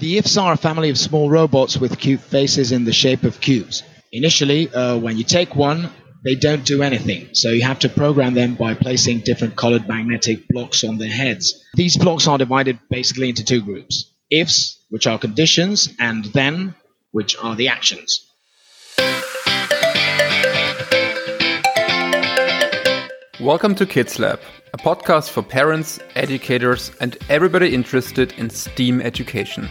The IFs are a family of small robots with cute faces in the shape of cubes. Initially, uh, when you take one, they don't do anything, so you have to program them by placing different colored magnetic blocks on their heads. These blocks are divided basically into two groups ifs, which are conditions, and then, which are the actions. Welcome to Kids Lab, a podcast for parents, educators, and everybody interested in STEAM education.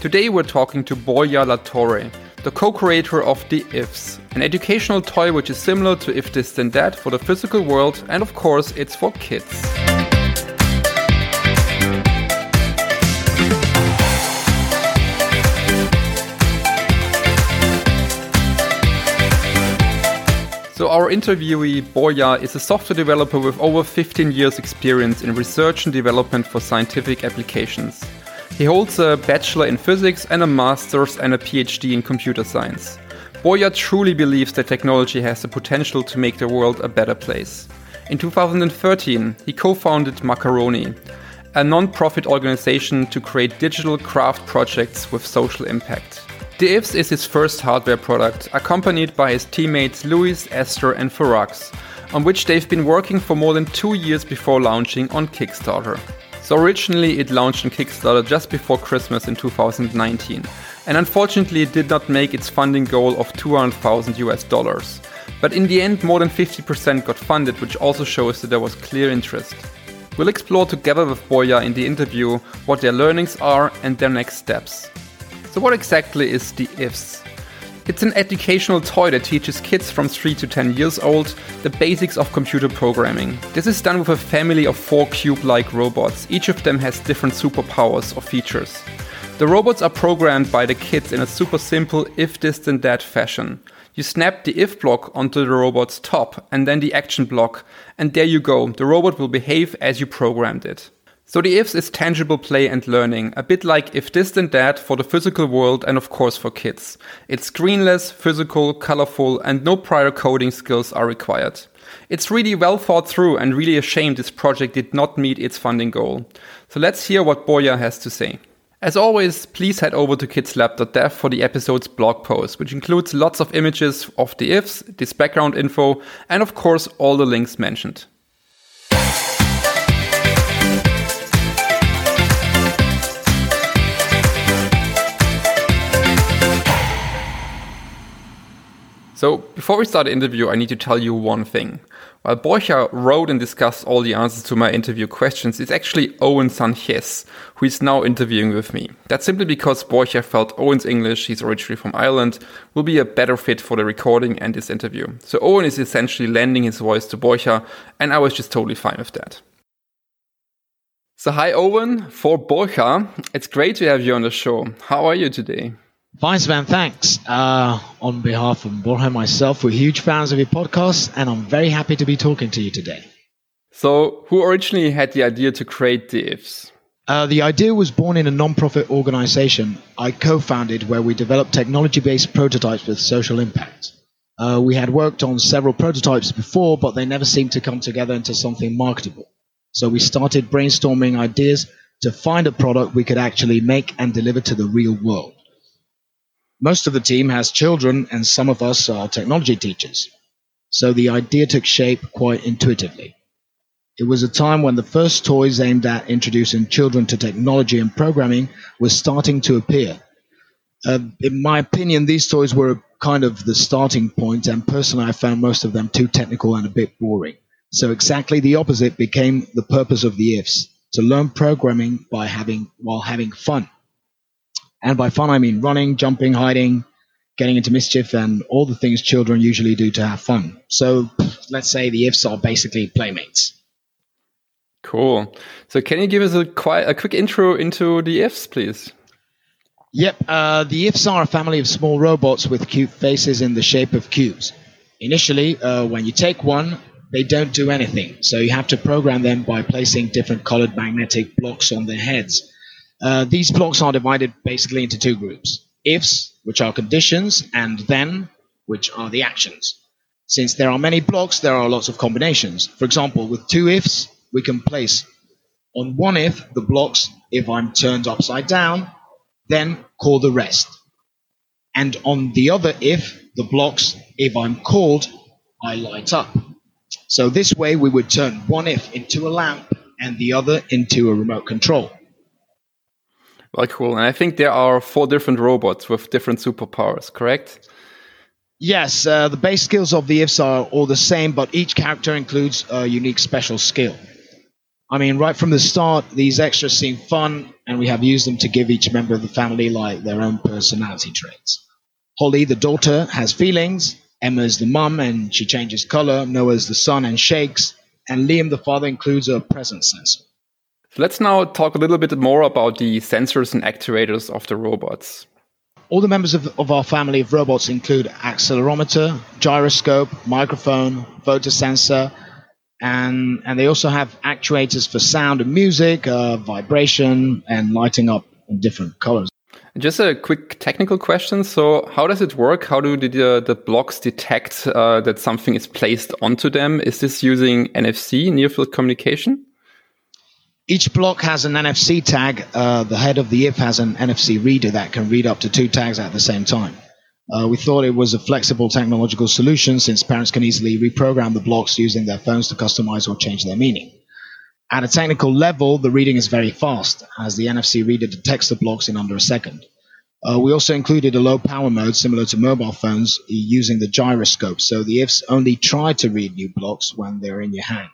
Today we're talking to Borja Latorre, the co-creator of the IFs, an educational toy which is similar to If This Then That for the physical world, and of course it's for kids. So our interviewee, Borja, is a software developer with over 15 years experience in research and development for scientific applications. He holds a bachelor in physics and a master's and a PhD in computer science. Borja truly believes that technology has the potential to make the world a better place. In 2013, he co-founded Macaroni, a non-profit organization to create digital craft projects with social impact. The IFS is his first hardware product, accompanied by his teammates Luis, Esther, and Farax, on which they've been working for more than two years before launching on Kickstarter. So originally it launched on Kickstarter just before Christmas in 2019, and unfortunately it did not make its funding goal of 200,000 US dollars. But in the end, more than 50% got funded, which also shows that there was clear interest. We'll explore together with Borja in the interview what their learnings are and their next steps. So, what exactly is the IFS? It's an educational toy that teaches kids from 3 to 10 years old the basics of computer programming. This is done with a family of four cube like robots. Each of them has different superpowers or features. The robots are programmed by the kids in a super simple if this then that fashion. You snap the if block onto the robot's top and then the action block, and there you go, the robot will behave as you programmed it. So the ifs is tangible play and learning, a bit like if this then that for the physical world and of course for kids. It's screenless, physical, colorful, and no prior coding skills are required. It's really well thought through and really a shame this project did not meet its funding goal. So let's hear what Borja has to say. As always, please head over to kidslab.dev for the episode's blog post, which includes lots of images of the ifs, this background info, and of course all the links mentioned. So, before we start the interview, I need to tell you one thing. While Borja wrote and discussed all the answers to my interview questions, it's actually Owen Sanchez who is now interviewing with me. That's simply because Borja felt Owen's English, he's originally from Ireland, will be a better fit for the recording and this interview. So Owen is essentially lending his voice to Borja, and I was just totally fine with that. So hi Owen, for Borja, it's great to have you on the show. How are you today? Fine, Sven, thanks. Uh, on behalf of Borja and myself, we're huge fans of your podcast, and I'm very happy to be talking to you today. So, who originally had the idea to create the IFS? Uh, the idea was born in a non-profit organization I co-founded where we developed technology-based prototypes with social impact. Uh, we had worked on several prototypes before, but they never seemed to come together into something marketable. So we started brainstorming ideas to find a product we could actually make and deliver to the real world. Most of the team has children, and some of us are technology teachers. So the idea took shape quite intuitively. It was a time when the first toys aimed at introducing children to technology and programming were starting to appear. Uh, in my opinion, these toys were kind of the starting point, and personally, I found most of them too technical and a bit boring. So exactly the opposite became the purpose of the IFs: to learn programming by having while having fun. And by fun, I mean running, jumping, hiding, getting into mischief, and all the things children usually do to have fun. So let's say the ifs are basically playmates. Cool. So can you give us a quite a quick intro into the ifs, please? Yep. Uh, the ifs are a family of small robots with cute faces in the shape of cubes. Initially, uh, when you take one, they don't do anything. So you have to program them by placing different colored magnetic blocks on their heads. Uh, these blocks are divided basically into two groups ifs, which are conditions, and then, which are the actions. Since there are many blocks, there are lots of combinations. For example, with two ifs, we can place on one if the blocks if I'm turned upside down, then call the rest. And on the other if, the blocks if I'm called, I light up. So this way we would turn one if into a lamp and the other into a remote control. Well, cool. And I think there are four different robots with different superpowers, correct? Yes, uh, the base skills of the ifs are all the same, but each character includes a unique special skill. I mean, right from the start, these extras seem fun, and we have used them to give each member of the family like their own personality traits. Holly, the daughter, has feelings. Emma is the mum, and she changes color. Noah is the son and shakes. And Liam, the father, includes a presence sensor. So let's now talk a little bit more about the sensors and actuators of the robots. All the members of, of our family of robots include accelerometer, gyroscope, microphone, photosensor, and and they also have actuators for sound and music, uh, vibration, and lighting up in different colors. Just a quick technical question. So, how does it work? How do the, the blocks detect uh, that something is placed onto them? Is this using NFC, near field communication? Each block has an NFC tag. Uh, the head of the if has an NFC reader that can read up to two tags at the same time. Uh, we thought it was a flexible technological solution since parents can easily reprogram the blocks using their phones to customize or change their meaning. At a technical level, the reading is very fast, as the NFC reader detects the blocks in under a second. Uh, we also included a low power mode similar to mobile phones using the gyroscope, so the ifs only try to read new blocks when they're in your hand.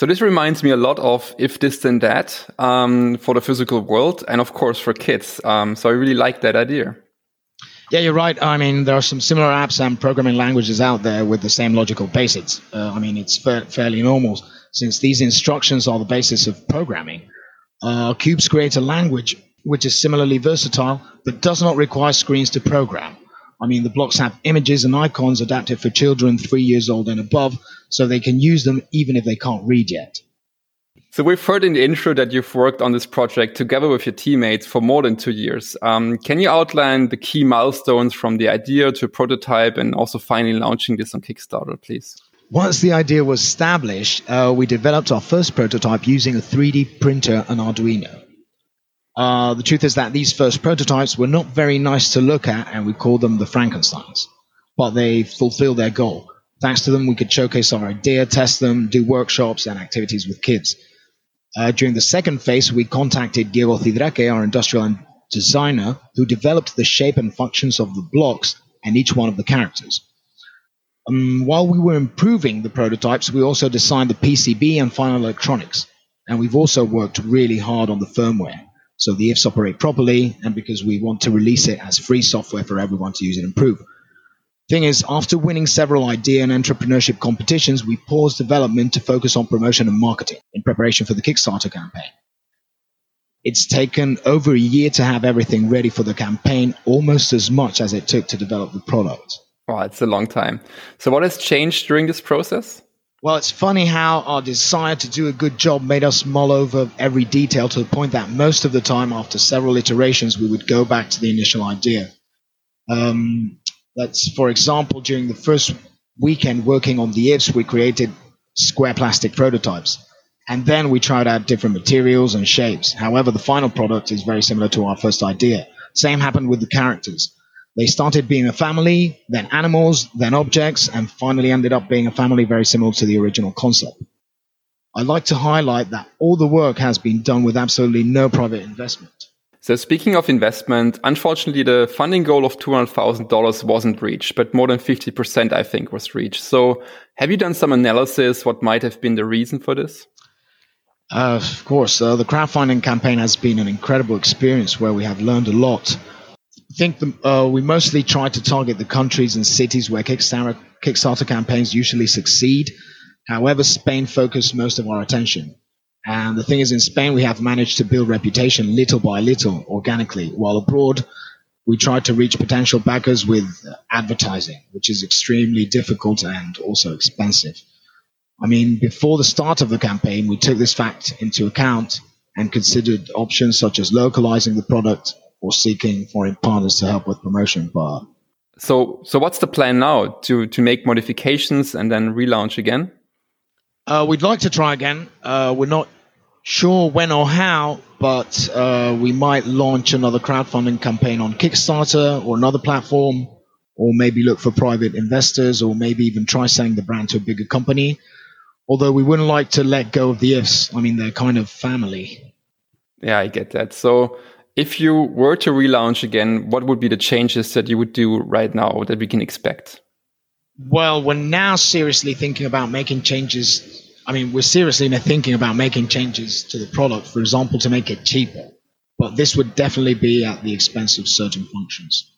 So this reminds me a lot of if this then that um, for the physical world, and of course for kids. Um, so I really like that idea. Yeah, you're right. I mean, there are some similar apps and programming languages out there with the same logical basics. Uh, I mean, it's fa- fairly normal since these instructions are the basis of programming. Uh, Qubes create a language which is similarly versatile but does not require screens to program. I mean, the blocks have images and icons adapted for children three years old and above, so they can use them even if they can't read yet. So we've heard in the intro that you've worked on this project together with your teammates for more than two years. Um, can you outline the key milestones from the idea to prototype and also finally launching this on Kickstarter, please? Once the idea was established, uh, we developed our first prototype using a 3D printer and Arduino. Uh, the truth is that these first prototypes were not very nice to look at, and we called them the Frankensteins. But they fulfilled their goal. Thanks to them, we could showcase our idea, test them, do workshops and activities with kids. Uh, during the second phase, we contacted Diego Cidraque, our industrial designer, who developed the shape and functions of the blocks and each one of the characters. Um, while we were improving the prototypes, we also designed the PCB and final electronics, and we've also worked really hard on the firmware so the ifs operate properly, and because we want to release it as free software for everyone to use and improve. Thing is, after winning several idea and entrepreneurship competitions, we paused development to focus on promotion and marketing in preparation for the Kickstarter campaign. It's taken over a year to have everything ready for the campaign, almost as much as it took to develop the product. Wow, it's a long time. So, what has changed during this process? Well, it's funny how our desire to do a good job made us mull over every detail to the point that most of the time, after several iterations, we would go back to the initial idea. Um, that's, for example, during the first weekend working on the ifs, we created square plastic prototypes. And then we tried out different materials and shapes. However, the final product is very similar to our first idea. Same happened with the characters. They started being a family, then animals, then objects, and finally ended up being a family very similar to the original concept. I'd like to highlight that all the work has been done with absolutely no private investment. So speaking of investment, unfortunately the funding goal of $200,000 wasn't reached, but more than 50% I think was reached. So have you done some analysis what might have been the reason for this? Uh, of course, uh, the crowdfunding campaign has been an incredible experience where we have learned a lot think the, uh, we mostly try to target the countries and cities where Kickstarter, Kickstarter campaigns usually succeed. However, Spain focused most of our attention. And the thing is, in Spain, we have managed to build reputation little by little, organically, while abroad, we try to reach potential backers with advertising, which is extremely difficult and also expensive. I mean, before the start of the campaign, we took this fact into account and considered options such as localizing the product or seeking foreign partners to help with promotion. But So, so what's the plan now to to make modifications and then relaunch again? Uh, we'd like to try again. Uh, we're not sure when or how, but uh, we might launch another crowdfunding campaign on Kickstarter or another platform, or maybe look for private investors, or maybe even try selling the brand to a bigger company. Although we wouldn't like to let go of the ifs. I mean, they're kind of family. Yeah, I get that. So, if you were to relaunch again, what would be the changes that you would do right now that we can expect? Well, we're now seriously thinking about making changes. I mean, we're seriously thinking about making changes to the product, for example, to make it cheaper. But this would definitely be at the expense of certain functions.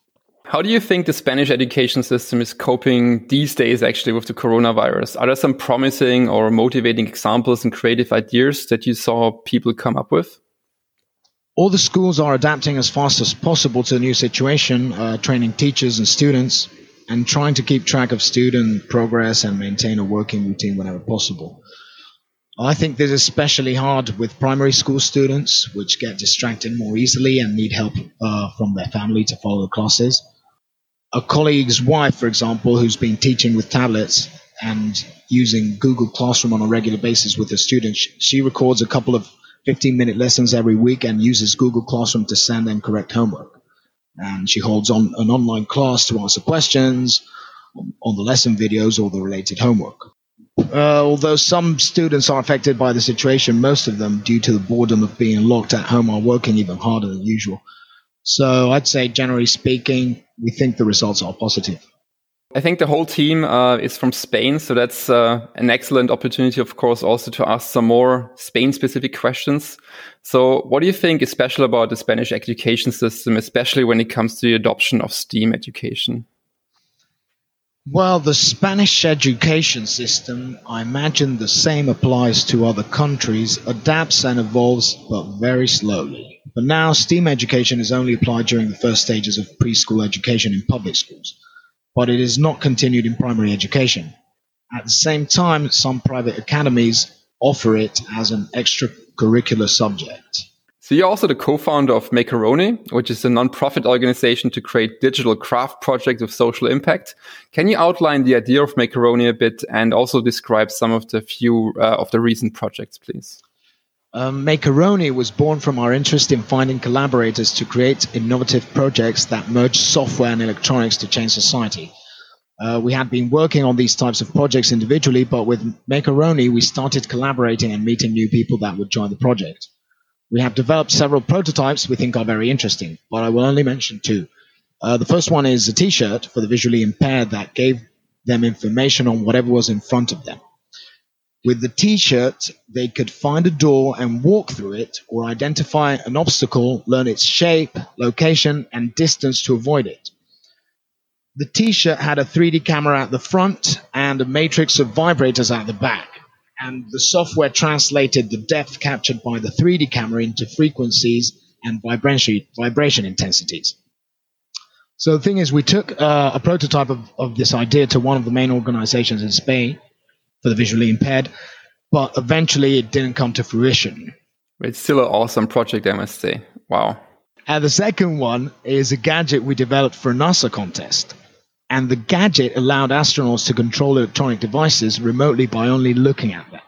How do you think the Spanish education system is coping these days actually with the coronavirus? Are there some promising or motivating examples and creative ideas that you saw people come up with? All the schools are adapting as fast as possible to the new situation, uh, training teachers and students, and trying to keep track of student progress and maintain a working routine whenever possible. I think this is especially hard with primary school students, which get distracted more easily and need help uh, from their family to follow the classes. A colleague's wife, for example, who's been teaching with tablets and using Google Classroom on a regular basis with her students, she records a couple of 15 minute lessons every week and uses Google Classroom to send and correct homework and she holds on an online class to answer questions on the lesson videos or the related homework. Uh, although some students are affected by the situation, most of them, due to the boredom of being locked at home, are working even harder than usual. So I'd say, generally speaking, we think the results are positive. I think the whole team uh, is from Spain, so that's uh, an excellent opportunity, of course, also to ask some more Spain-specific questions. So, what do you think is special about the Spanish education system, especially when it comes to the adoption of STEAM education? Well, the Spanish education system, I imagine the same applies to other countries, adapts and evolves, but very slowly. But now, STEAM education is only applied during the first stages of preschool education in public schools but it is not continued in primary education. At the same time, some private academies offer it as an extracurricular subject. So you're also the co-founder of Macaroni, which is a non-profit organization to create digital craft projects of social impact. Can you outline the idea of Macaroni a bit and also describe some of the few uh, of the recent projects, please? Um, Macaroni was born from our interest in finding collaborators to create innovative projects that merge software and electronics to change society. Uh, we had been working on these types of projects individually, but with Macaroni, we started collaborating and meeting new people that would join the project. We have developed several prototypes we think are very interesting, but I will only mention two. Uh, the first one is a t shirt for the visually impaired that gave them information on whatever was in front of them. With the t-shirt, they could find a door and walk through it or identify an obstacle, learn its shape, location, and distance to avoid it. The t-shirt had a 3D camera at the front and a matrix of vibrators at the back. And the software translated the depth captured by the 3D camera into frequencies and vibration, vibration intensities. So the thing is, we took uh, a prototype of, of this idea to one of the main organizations in Spain, for the visually impaired, but eventually it didn't come to fruition. It's still an awesome project, I must say. Wow. And the second one is a gadget we developed for a NASA contest. And the gadget allowed astronauts to control electronic devices remotely by only looking at them.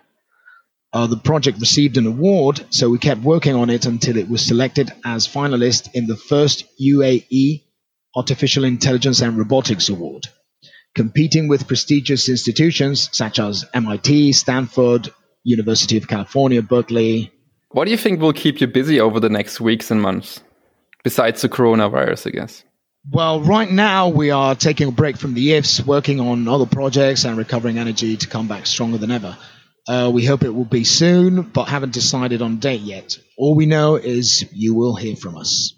Uh, the project received an award, so we kept working on it until it was selected as finalist in the first UAE Artificial Intelligence and Robotics Award competing with prestigious institutions such as MIT, Stanford, University of California, Berkeley. What do you think will keep you busy over the next weeks and months, besides the coronavirus, I guess? Well, right now we are taking a break from the IFs, working on other projects and recovering energy to come back stronger than ever. Uh, we hope it will be soon, but haven't decided on date yet. All we know is you will hear from us.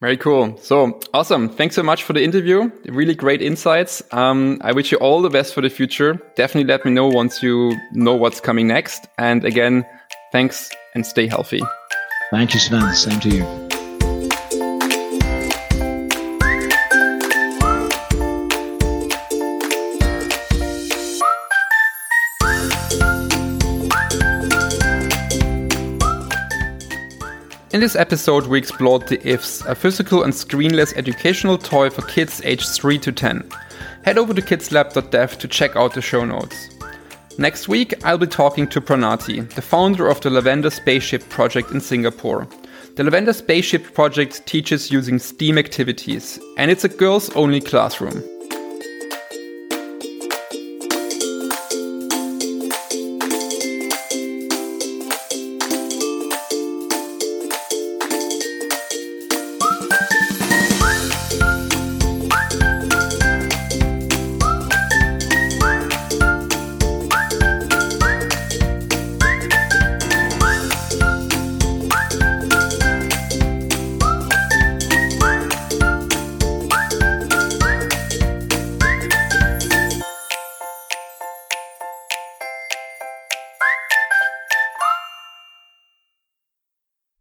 Very cool. So awesome. Thanks so much for the interview. Really great insights. Um, I wish you all the best for the future. Definitely let me know once you know what's coming next. And again, thanks and stay healthy. Thank you, Sven. Same to you. In this episode, we explored the IFS, a physical and screenless educational toy for kids aged 3 to 10. Head over to kidslab.dev to check out the show notes. Next week, I'll be talking to Pranati, the founder of the Lavender Spaceship project in Singapore. The Lavender Spaceship project teaches using STEAM activities, and it's a girls only classroom.